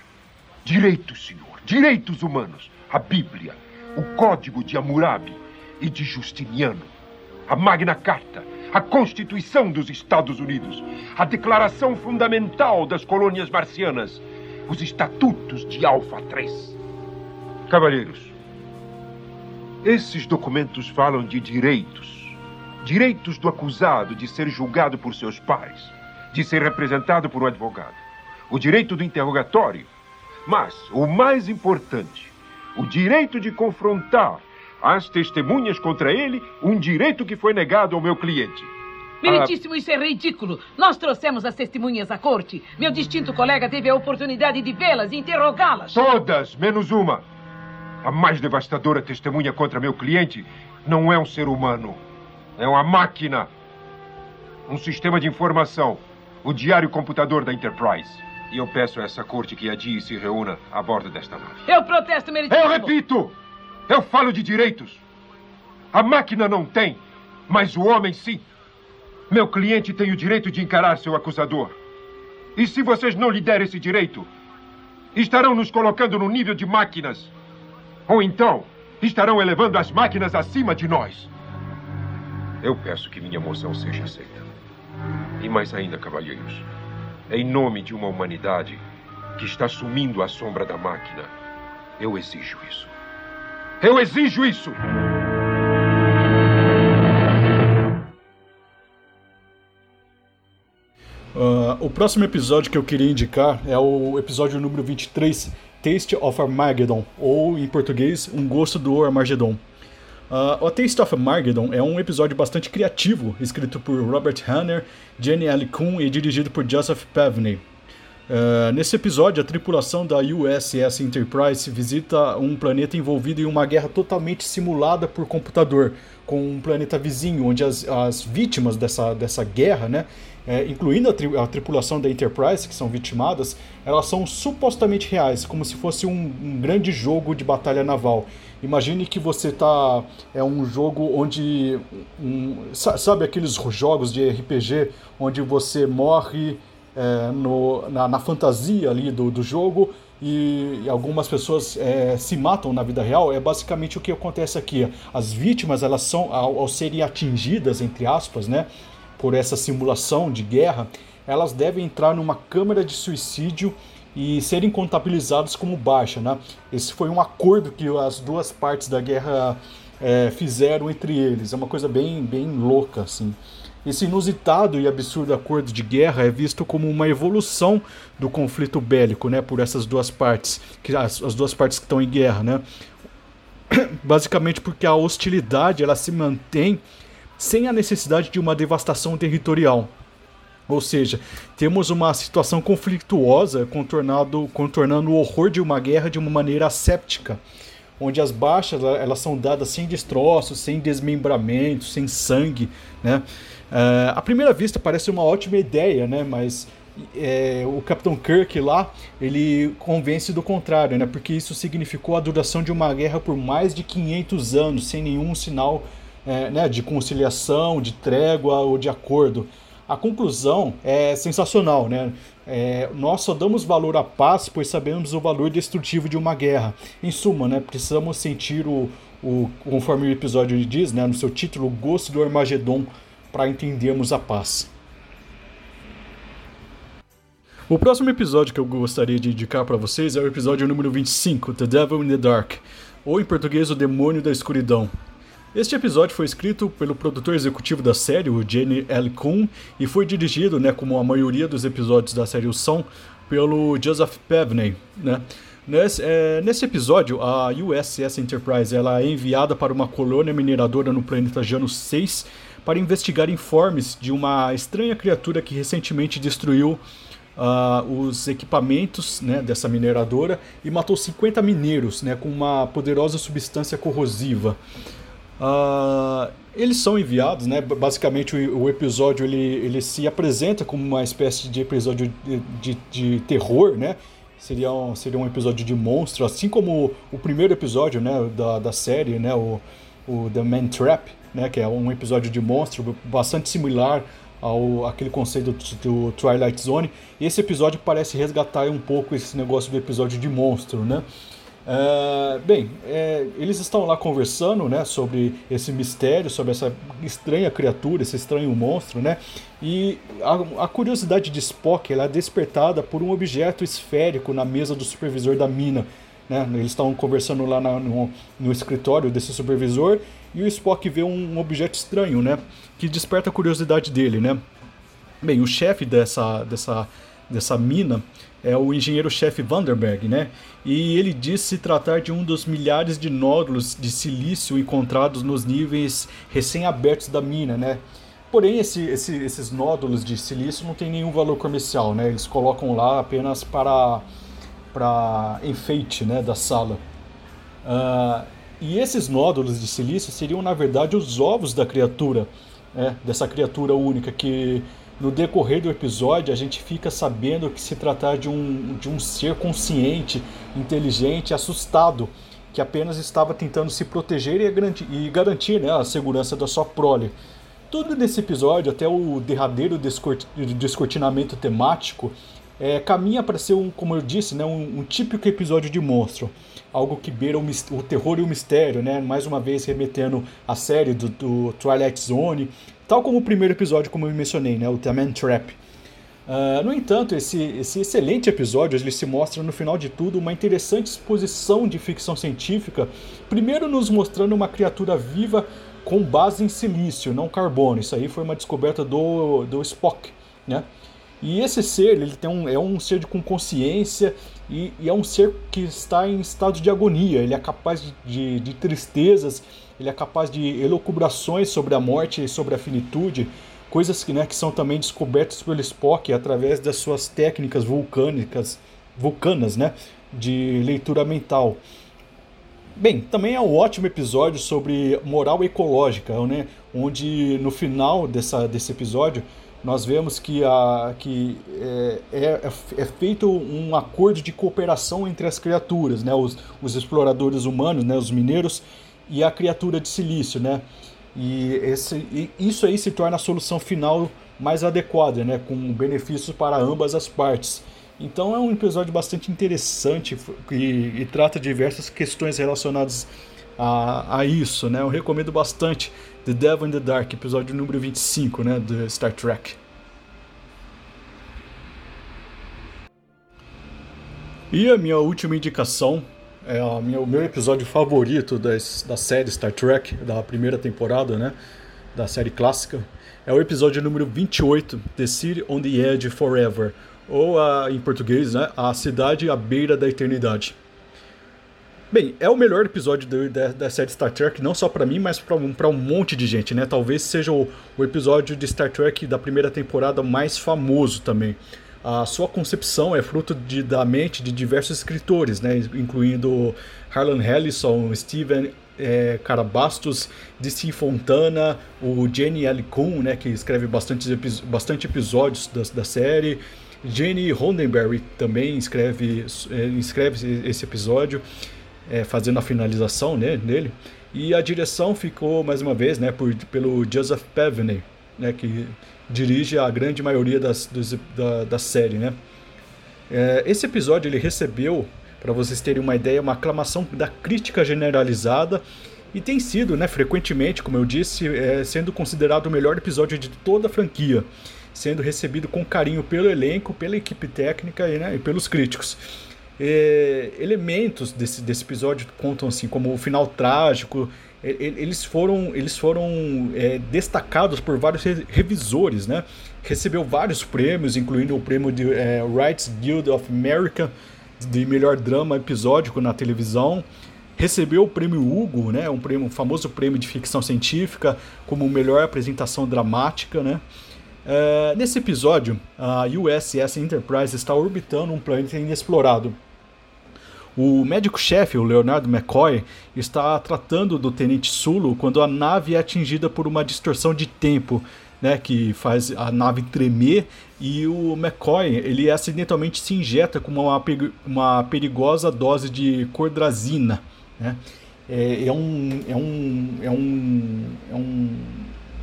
Direitos, senhor. Direitos humanos. A Bíblia, o Código de Hammurabi e de Justiniano. A Magna Carta, a Constituição dos Estados Unidos, a Declaração Fundamental das Colônias Marcianas, os Estatutos de Alfa 3. Cavalheiros, esses documentos falam de direitos direitos do acusado de ser julgado por seus pares, de ser representado por um advogado, o direito do interrogatório, mas o mais importante, o direito de confrontar as testemunhas contra ele, um direito que foi negado ao meu cliente. Meritíssimo, isso é ridículo. Nós trouxemos as testemunhas à corte. Meu distinto colega teve a oportunidade de vê-las e interrogá-las. Todas, menos uma. A mais devastadora testemunha contra meu cliente não é um ser humano. É uma máquina. Um sistema de informação. O diário computador da Enterprise. E eu peço a essa corte que adie e se reúna a bordo desta nave. Eu protesto, meritíssimo. Eu repito! Eu falo de direitos. A máquina não tem, mas o homem sim. Meu cliente tem o direito de encarar seu acusador. E se vocês não lhe derem esse direito, estarão nos colocando no nível de máquinas. Ou então, estarão elevando as máquinas acima de nós. Eu peço que minha moção seja aceita. E mais ainda, cavalheiros, em nome de uma humanidade que está sumindo à sombra da máquina, eu exijo isso. Eu exijo isso! Uh, o próximo episódio que eu queria indicar é o episódio número 23, Taste of Armageddon, ou em português, Um Gosto do Armagedon. Uh, o Taste of Armageddon é um episódio bastante criativo, escrito por Robert Hanner, Jenny L. Kuhn e dirigido por Joseph Pevney. Uh, nesse episódio, a tripulação da USS Enterprise visita um planeta envolvido em uma guerra totalmente simulada por computador, com um planeta vizinho, onde as, as vítimas dessa, dessa guerra, né, é, incluindo a, tri a, tripulação da Enterprise, que são vitimadas, elas são supostamente reais, como se fosse um, um grande jogo de batalha naval. Imagine que você tá. É um jogo onde. Um, sabe aqueles jogos de RPG onde você morre é, no, na, na, fantasia ali do, do jogo e, e algumas pessoas é, se matam na vida real? É basicamente o que acontece aqui. As vítimas, elas são, ao, ao serem atingidas, entre aspas, né, por essa simulação de guerra, elas devem entrar numa câmara de suicídio e serem contabilizados como baixa. Né? Esse foi um acordo que as duas partes da guerra é, fizeram entre eles. É uma coisa bem, bem louca. Assim. Esse inusitado e absurdo acordo de guerra é visto como uma evolução do conflito bélico né, por essas duas partes, que as, as duas partes que estão em guerra. Né? basicamente porque a hostilidade ela se mantém sem a necessidade de uma devastação territorial. Ou seja, temos uma situação conflituosa contornado, contornando o horror de uma guerra de uma maneira asséptica, onde as baixas elas são dadas sem destroços, sem desmembramento, sem sangue. Né? Uh, à primeira vista parece uma ótima ideia, né? mas é, o Capitão Kirk lá, ele convence do contrário, né? Porque isso significou a duração de uma guerra por mais de 500 anos, sem nenhum sinal é, né, de conciliação, de trégua ou de acordo. A conclusão é sensacional, né? É, nós só damos valor à paz pois sabemos o valor destrutivo de uma guerra. Em suma, né, precisamos sentir o, o conforme o episódio diz, né, no seu título, o gosto do Armagedon para entendermos a paz. O próximo episódio que eu gostaria de indicar para vocês é o episódio número 25, The Devil in the Dark, ou em português, O Demônio da Escuridão. Este episódio foi escrito pelo produtor executivo da série, o Jenny L. Kuhn, e foi dirigido, né, como a maioria dos episódios da série são, pelo Joseph Pevney. Né? Nesse, é, nesse episódio, a USS Enterprise ela é enviada para uma colônia mineradora no planeta Janus 6 para investigar informes de uma estranha criatura que recentemente destruiu uh, os equipamentos né, dessa mineradora e matou 50 mineiros né, com uma poderosa substância corrosiva. Uh, eles são enviados, né? Basicamente o, o, episódio ele, ele se apresenta como uma espécie de episódio de, de, de, terror, né? Seria um, seria um episódio de monstro, assim como o primeiro episódio, né? Da, da série, né? O, o The Man Trap, né? Que é um episódio de monstro bastante similar ao aquele conceito do, do Twilight Zone. Esse episódio parece resgatar um pouco esse negócio do episódio de monstro, né? Uh, bem, é, eles estão lá conversando né, sobre esse mistério, sobre essa estranha criatura, esse estranho monstro, né? E a, a curiosidade de Spock é despertada por um objeto esférico na mesa do supervisor da mina. Né? Eles estão conversando lá na, no, no, escritório desse supervisor e o Spock vê um objeto estranho, né? Que desperta a curiosidade dele, né? Bem, o chefe dessa, dessa, dessa mina é o engenheiro-chefe Vanderberg, né? E ele diz se tratar de um dos milhares de nódulos de silício encontrados nos níveis recém-abertos da mina, né? Porém, esse, esse, esses nódulos de silício não têm nenhum valor comercial, né? Eles colocam lá apenas para, para enfeite né, da sala. Uh, e esses nódulos de silício seriam, na verdade, os ovos da criatura, né, dessa criatura única que no decorrer do episódio a gente fica sabendo que se tratar de um, de um ser consciente, inteligente, assustado, que apenas estava tentando se proteger e garantir, e garantir né, a segurança da sua prole. Tudo nesse episódio, até o derradeiro descortinamento temático, é, caminha para ser, um, como eu disse, né, um, um típico episódio de monstro algo que beira o, o, terror e o mistério, né? Mais uma vez remetendo à série do, do, Twilight Zone, tal como o primeiro episódio, como eu mencionei, né? O The Man Trap. Uh, no entanto, esse, esse excelente episódio ele se mostra no final de tudo uma interessante exposição de ficção científica, primeiro nos mostrando uma criatura viva com base em silício, não carbono. Isso aí foi uma descoberta do, do Spock, né? E esse ser, ele tem um, é um ser com consciência e, e, é um ser que está em estado de agonia. Ele é capaz de, de, de tristezas, ele é capaz de elucubrações sobre a morte e sobre a finitude, coisas que, né, que são também descobertas pelo Spock através das suas técnicas vulcânicas, vulcanas, né, de leitura mental. Bem, também é um ótimo episódio sobre moral ecológica, né, onde no final dessa, desse episódio nós vemos que, a, que é, é, é, feito um acordo de cooperação entre as criaturas, né, os, os exploradores humanos, né, os mineiros, e a criatura de silício. Né, e, esse, e isso aí se torna a solução final mais adequada, né, com benefícios para ambas as partes. Então é um episódio bastante interessante e, e trata diversas questões relacionadas a, a isso, né? Eu recomendo bastante The Devil in the Dark, episódio número 25, né, do Star Trek. E a minha última indicação é o meu episódio favorito das, da série Star Trek, da primeira temporada, né? Da série clássica. É o episódio número 28, The City on the Edge Forever. Ou, a, em português, né? A Cidade à Beira da Eternidade. Bem, é o melhor episódio da, da, série Star Trek, não só para mim, mas para um, um monte de gente, né? Talvez seja o, o, episódio de Star Trek da primeira temporada mais famoso também. A sua concepção é fruto de, da mente de diversos escritores, né? Incluindo Harlan Ellison, Steven é, Carabastos, D.C. Fontana, o Jenny L. Kuhn, né? Que escreve bastante, bastante episódios da, da série. Jenny Roddenberry também escreve, é, escreve esse episódio é, fazendo a finalização né, nele. E a direção ficou, mais uma vez, né, por, pelo Joseph Pevney, né, que dirige a grande maioria das, dos, da, da série. Né. É, esse episódio ele recebeu, para vocês terem uma ideia, uma aclamação da crítica generalizada e tem sido, né, frequentemente, como eu disse, é, sendo considerado o melhor episódio de toda a franquia, sendo recebido com carinho pelo elenco, pela equipe técnica e, né, e pelos críticos é, elementos desse, desse episódio contam assim como o final trágico eles foram eles foram é, destacados por vários revisores né? Recebeu vários prêmios incluindo o prêmio de é, Rights Guild of America de melhor drama episódico na televisão. Recebeu o prêmio Hugo né? Um prêmio um famoso prêmio de ficção científica como melhor apresentação dramática né? É, nesse episódio, a USS Enterprise está orbitando um planeta inexplorado, o médico-chefe, o Leonardo McCoy, está tratando do Tenente Sulu quando a nave é atingida por uma distorção de tempo, né, que faz a nave tremer e o McCoy ele acidentalmente se injeta com uma, uma perigosa dose de cordrazina, né? É, é, um, é, um, é, um, é, um,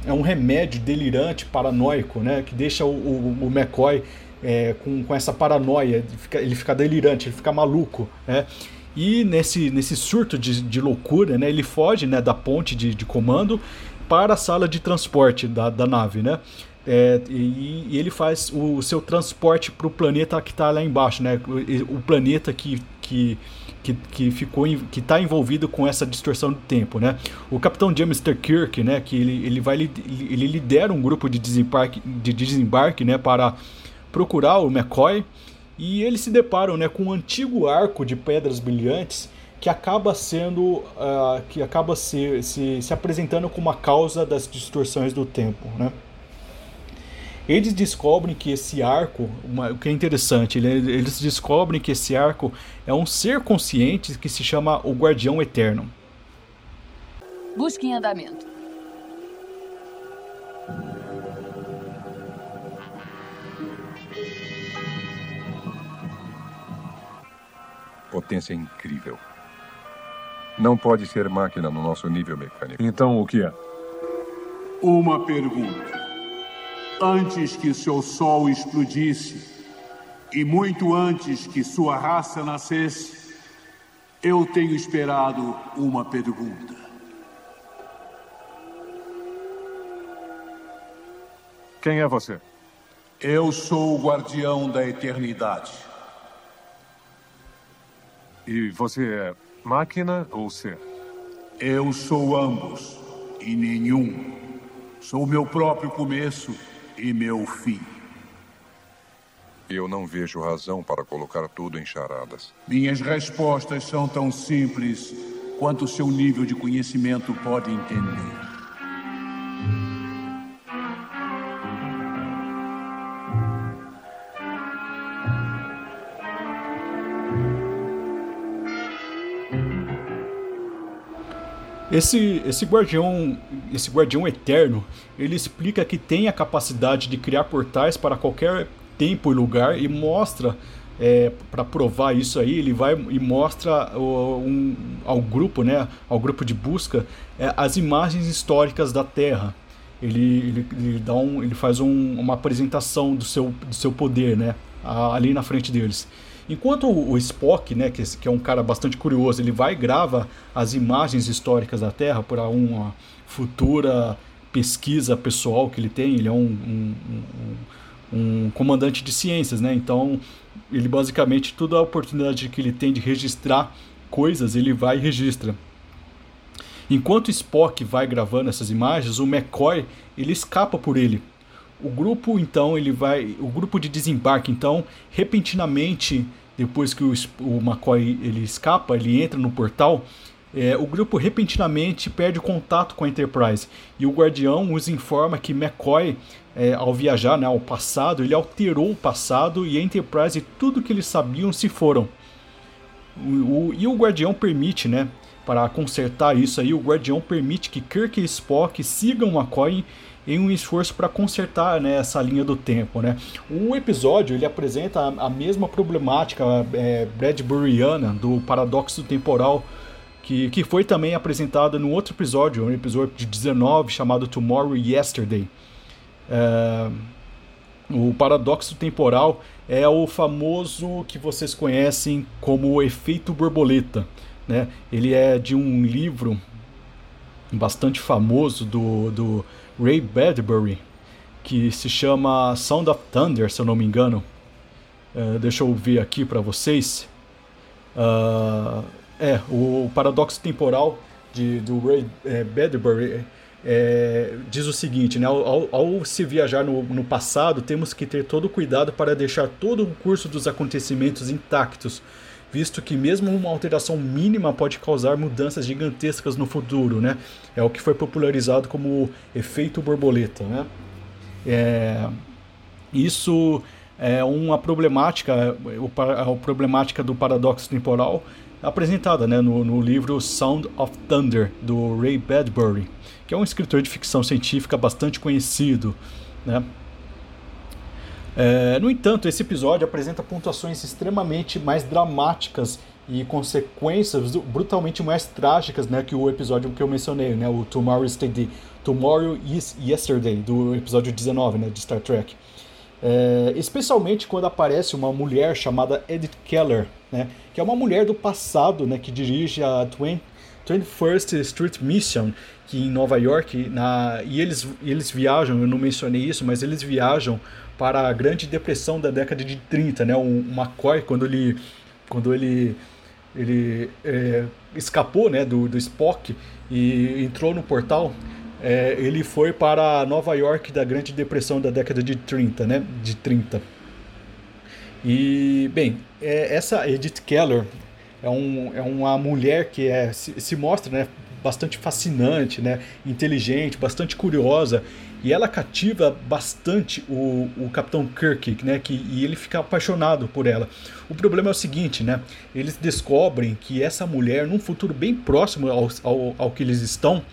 é um remédio delirante, paranoico, né? Que deixa o, o, o McCoy é, com, com essa paranoia, ele fica, ele fica delirante, ele fica maluco, né? E nesse, nesse surto de, de loucura, né, ele foge né, da ponte de, de comando para a sala de transporte da, da nave, né? É, e, e, ele faz o, seu transporte para o planeta que está lá embaixo, né? O, o, planeta que, que, que, que ficou que está envolvido com essa distorção do tempo, né? O Capitão James T. Kirk, né? Que ele, ele vai ele lidera um grupo de desembarque, de desembarque, né? Para procurar o McCoy e eles se deparam né, com um antigo arco de pedras brilhantes que acaba sendo uh, que acaba se, se, se, apresentando como a causa das distorções do tempo né? eles descobrem que esse arco o que é interessante eles descobrem que esse arco é um ser consciente que se chama o guardião eterno busque em andamento potência incrível. Não pode ser máquina no nosso nível mecânico. Então o que é? Uma pergunta. Antes que seu sol explodisse, e muito antes que sua raça nascesse, eu tenho esperado uma pergunta. Quem é você? Eu sou o guardião da eternidade. E você é máquina ou ser? Eu sou ambos e nenhum. Sou meu próprio começo e meu fim. Eu não vejo razão para colocar tudo em charadas. Minhas respostas são tão simples quanto seu nível de conhecimento pode entender. Esse, esse guardião, esse guardião eterno, ele explica que tem a capacidade de criar portais para qualquer tempo e lugar e mostra é, para provar isso aí, ele vai e mostra um, ao grupo, né, ao grupo de busca, é, as imagens históricas da Terra. Ele, ele, ele dá um, ele faz um, uma apresentação do seu, do seu poder, né, ali na frente deles. Enquanto o Spock, né, que, que é um cara bastante curioso, ele vai e grava as imagens históricas da Terra para uma futura pesquisa pessoal que ele tem, ele é um, um, um, um comandante de ciências, né? Então, ele basicamente, toda a oportunidade que ele tem de registrar coisas, ele vai e registra. Enquanto Spock vai gravando essas imagens, o McCoy ele escapa por ele o grupo então ele vai, o grupo de desembarque então repentinamente depois que o, o McCoy ele escapa, ele entra no portal, é, o grupo repentinamente perde contato com a Enterprise e o Guardião os informa que McCoy, é, ao viajar né, ao passado, ele alterou o passado e a Enterprise e tudo que eles sabiam se foram. O, o, e o Guardião permite, né, para consertar isso aí, o Guardião permite que Kirk e Spock sigam McCoy em um esforço para consertar né, essa linha do tempo. Né? O episódio ele apresenta a, a mesma problemática é, Bradburyiana do paradoxo temporal que, que foi também apresentada no outro episódio, um episódio de 19 chamado Tomorrow Yesterday. É, o paradoxo temporal é o famoso que vocês conhecem como o efeito borboleta. Né? Ele é de um livro bastante famoso do, do Ray Bradbury, que se chama Sound of Thunder, se eu não me engano. Uh, deixa eu ver aqui para vocês. Uh, é, o, paradoxo temporal de, do Ray é, Bradbury é, diz o seguinte, né? Ao, ao, ao se viajar no, no, passado, temos que ter todo o cuidado para deixar todo o curso dos acontecimentos intactos, visto que mesmo uma alteração mínima pode causar mudanças gigantescas no futuro, né? É o que foi popularizado como efeito borboleta, né? É, isso é uma problemática, a problemática do paradoxo temporal apresentada né, no, no livro Sound of Thunder, do Ray Bradbury, que é um escritor de ficção científica bastante conhecido, né? É, no entanto, esse episódio apresenta pontuações extremamente mais dramáticas e consequências brutalmente mais trágicas né, que o episódio que eu mencionei, né, o Tomorrow Yesterday, Tomorrow is Yesterday, do episódio 19 né, de Star Trek. É, especialmente quando aparece uma mulher chamada Edith Keller, né, que é uma mulher do passado né, que dirige a 20, 21st Street Mission, que em Nova York, na, e eles, eles viajam, eu não mencionei isso, mas eles viajam para a Grande Depressão da década de 30, né? O McCoy, quando ele, quando ele, ele é, escapou né, do, do Spock e entrou no portal, é, ele foi para Nova York da Grande Depressão da década de 30, né? De 30. E, bem, é, essa Edith Keller é, um, é uma mulher que é, se, se mostra né, bastante fascinante, né, inteligente, bastante curiosa e ela cativa bastante o, o Capitão Kirk, né? Que, e ele fica apaixonado por ela. O problema é o seguinte, né? Eles descobrem que essa mulher, num futuro bem próximo ao, ao, ao que eles estão,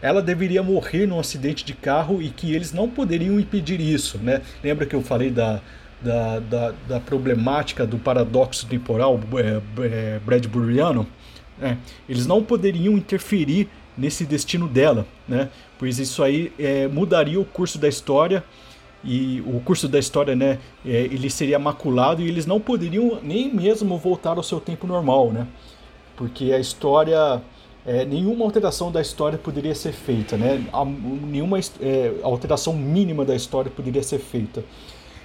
ela deveria morrer num acidente de carro e que eles não poderiam impedir isso, né? Lembra que eu falei da, da, da, da problemática do paradoxo temporal é, é, Bradburyano? É, eles não poderiam interferir nesse destino dela, né? Pois isso aí é, mudaria o curso da história e o curso da história, né? É, ele seria maculado e eles não poderiam nem mesmo voltar ao seu tempo normal, né? Porque a história, é, nenhuma alteração da história poderia ser feita, né? A, nenhuma é, alteração mínima da história poderia ser feita.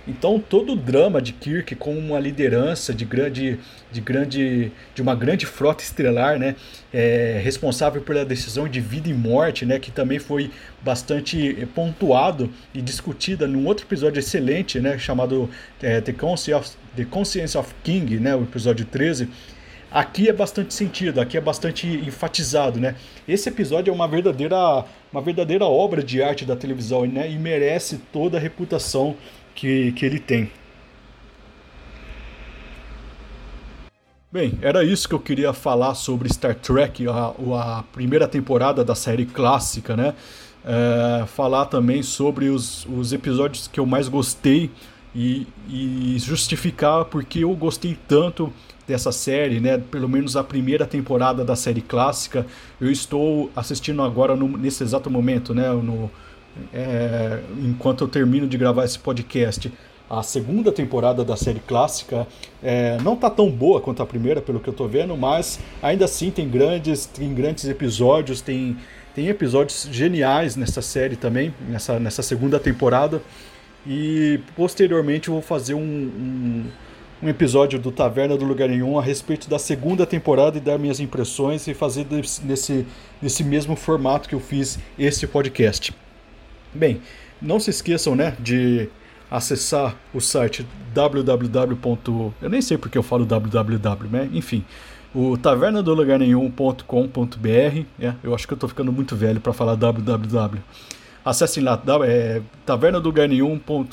Então todo o drama de Kirk com uma liderança de grande, de grande, de uma grande frota estelar, né, é, responsável pela decisão de vida e morte, né, que também foi bastante pontuado e discutida num outro episódio excelente, né, chamado é, The, Conscience of, The Conscience of King, né, o episódio 13. Aqui é bastante sentido, aqui é bastante enfatizado, né? Esse episódio é uma verdadeira, uma verdadeira obra de arte da televisão, né? E merece toda a reputação que, que ele tem. Bem, era isso que eu queria falar sobre Star Trek, a, a primeira temporada da série clássica, né? É, falar também sobre os, os episódios que eu mais gostei e, e justificar porque eu gostei tanto dessa série, né? Pelo menos a primeira temporada da série clássica. Eu estou assistindo agora no, nesse exato momento, né? No, é, enquanto eu termino de gravar esse podcast, a segunda temporada da série clássica é, não tá tão boa quanto a primeira, pelo que eu tô vendo, mas ainda assim tem grandes, tem grandes episódios, tem, tem episódios geniais nessa série também, nessa, nessa segunda temporada. E posteriormente eu vou fazer um, um, um episódio do Taverna do Lugar Nenhum a respeito da segunda temporada e dar minhas impressões e fazer nesse, nesse mesmo formato que eu fiz esse podcast. Bem, não se esqueçam né, de acessar o site www. Eu nem sei porque eu falo www, né? Enfim, o taverna do lugar nenhum.com.br. É, eu acho que eu tô ficando muito velho para falar www. Acessem lá, é, taverna do lugar nenhum.com.br.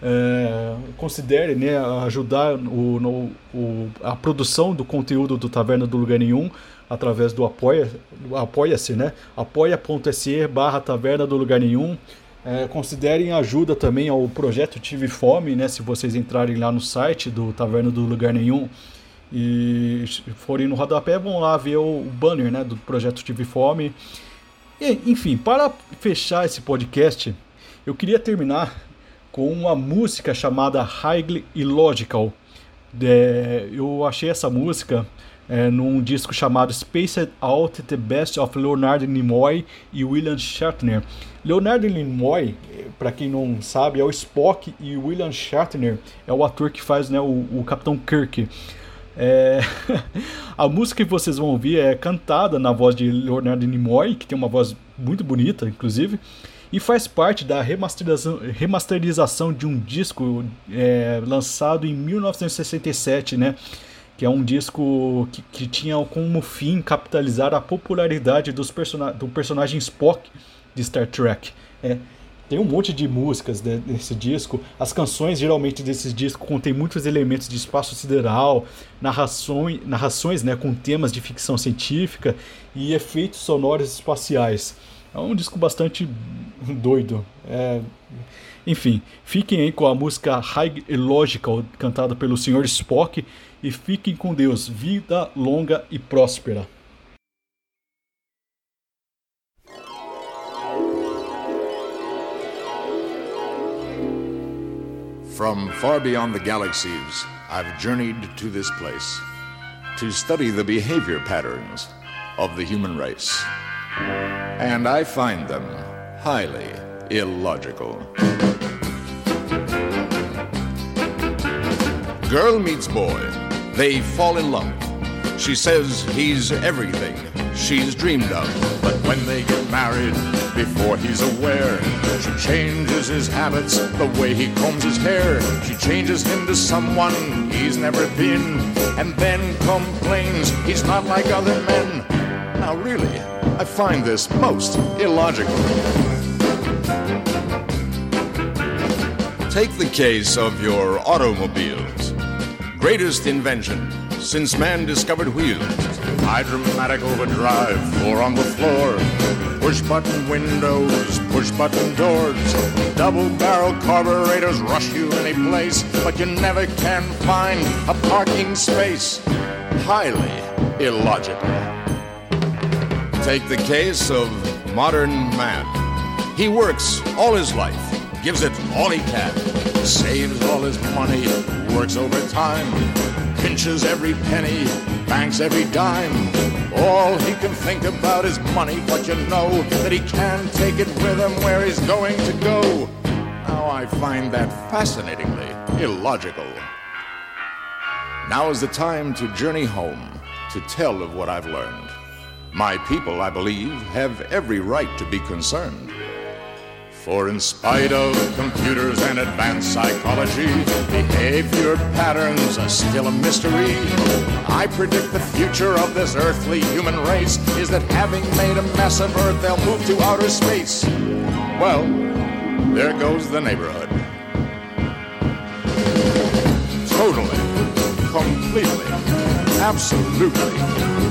É, considere né, ajudar o, no, o, a produção do conteúdo do Taverna do Lugar Nenhum através do apoia, apoia-se, né? apoia.se barra Taverna do Lugar Nenhum. É, considerem ajuda também ao projeto Tive Fome, né? Se vocês entrarem lá no site do Taverna do Lugar Nenhum e forem no rodapé, vão lá ver o banner né, do projeto Tive Fome. E, enfim, para fechar esse podcast, eu queria terminar com uma música chamada Highly Illogical. É, eu achei essa música é, num disco chamado Spaced Out The Best of Leonard Nimoy e William Shatner. Leonard Nimoy, para quem não sabe, é o Spock e William Shatner é o ator que faz né, o, o Capitão Kirk. É... a música que vocês vão ouvir é cantada na voz de Leonard Nimoy, que tem uma voz muito bonita, inclusive e faz parte da remasterização, remasterização de um disco é, lançado em 1967, né? Que é um disco que, que tinha como fim capitalizar a popularidade dos person do personagem Spock de Star Trek. É, tem um monte de músicas desse disco. As canções, geralmente, desses discos contêm muitos elementos de espaço sideral, narrações, narrações né, com temas de ficção científica e efeitos sonoros espaciais. É um disco bastante doido. É... Enfim, fiquem aí com a música High Illogical, cantada pelo Sr. Spock, e fiquem com Deus. Vida longa e próspera. From far beyond the galaxies, I've journeyed to this place to study the behavior patterns of the human race. And I find them highly illogical. Girl meets boy. They fall in love. She says he's everything she's dreamed of. But when they get married, before he's aware, she changes his habits, the way he combs his hair. She changes him to someone he's never been, and then complains he's not like other men. Now, really, I find this most illogical. Take the case of your automobiles. Greatest invention since man discovered wheels. Hydromatic overdrive, four on the floor. Push button windows, push button doors. Double barrel carburetors rush you any place, but you never can find a parking space. Highly illogical. Take the case of modern man. He works all his life, gives it all he can, saves all his money, works overtime, pinches every penny, banks every dime. All he can think about is money, but you know that he can't take it with him where he's going to go. Now I find that fascinatingly illogical. Now is the time to journey home to tell of what I've learned. My people, I believe, have every right to be concerned. For in spite of computers and advanced psychology, behavior patterns are still a mystery. I predict the future of this earthly human race is that having made a mess of Earth, they'll move to outer space. Well, there goes the neighborhood. Totally, completely, absolutely,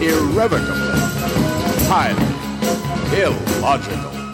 irrevocably highly illogical.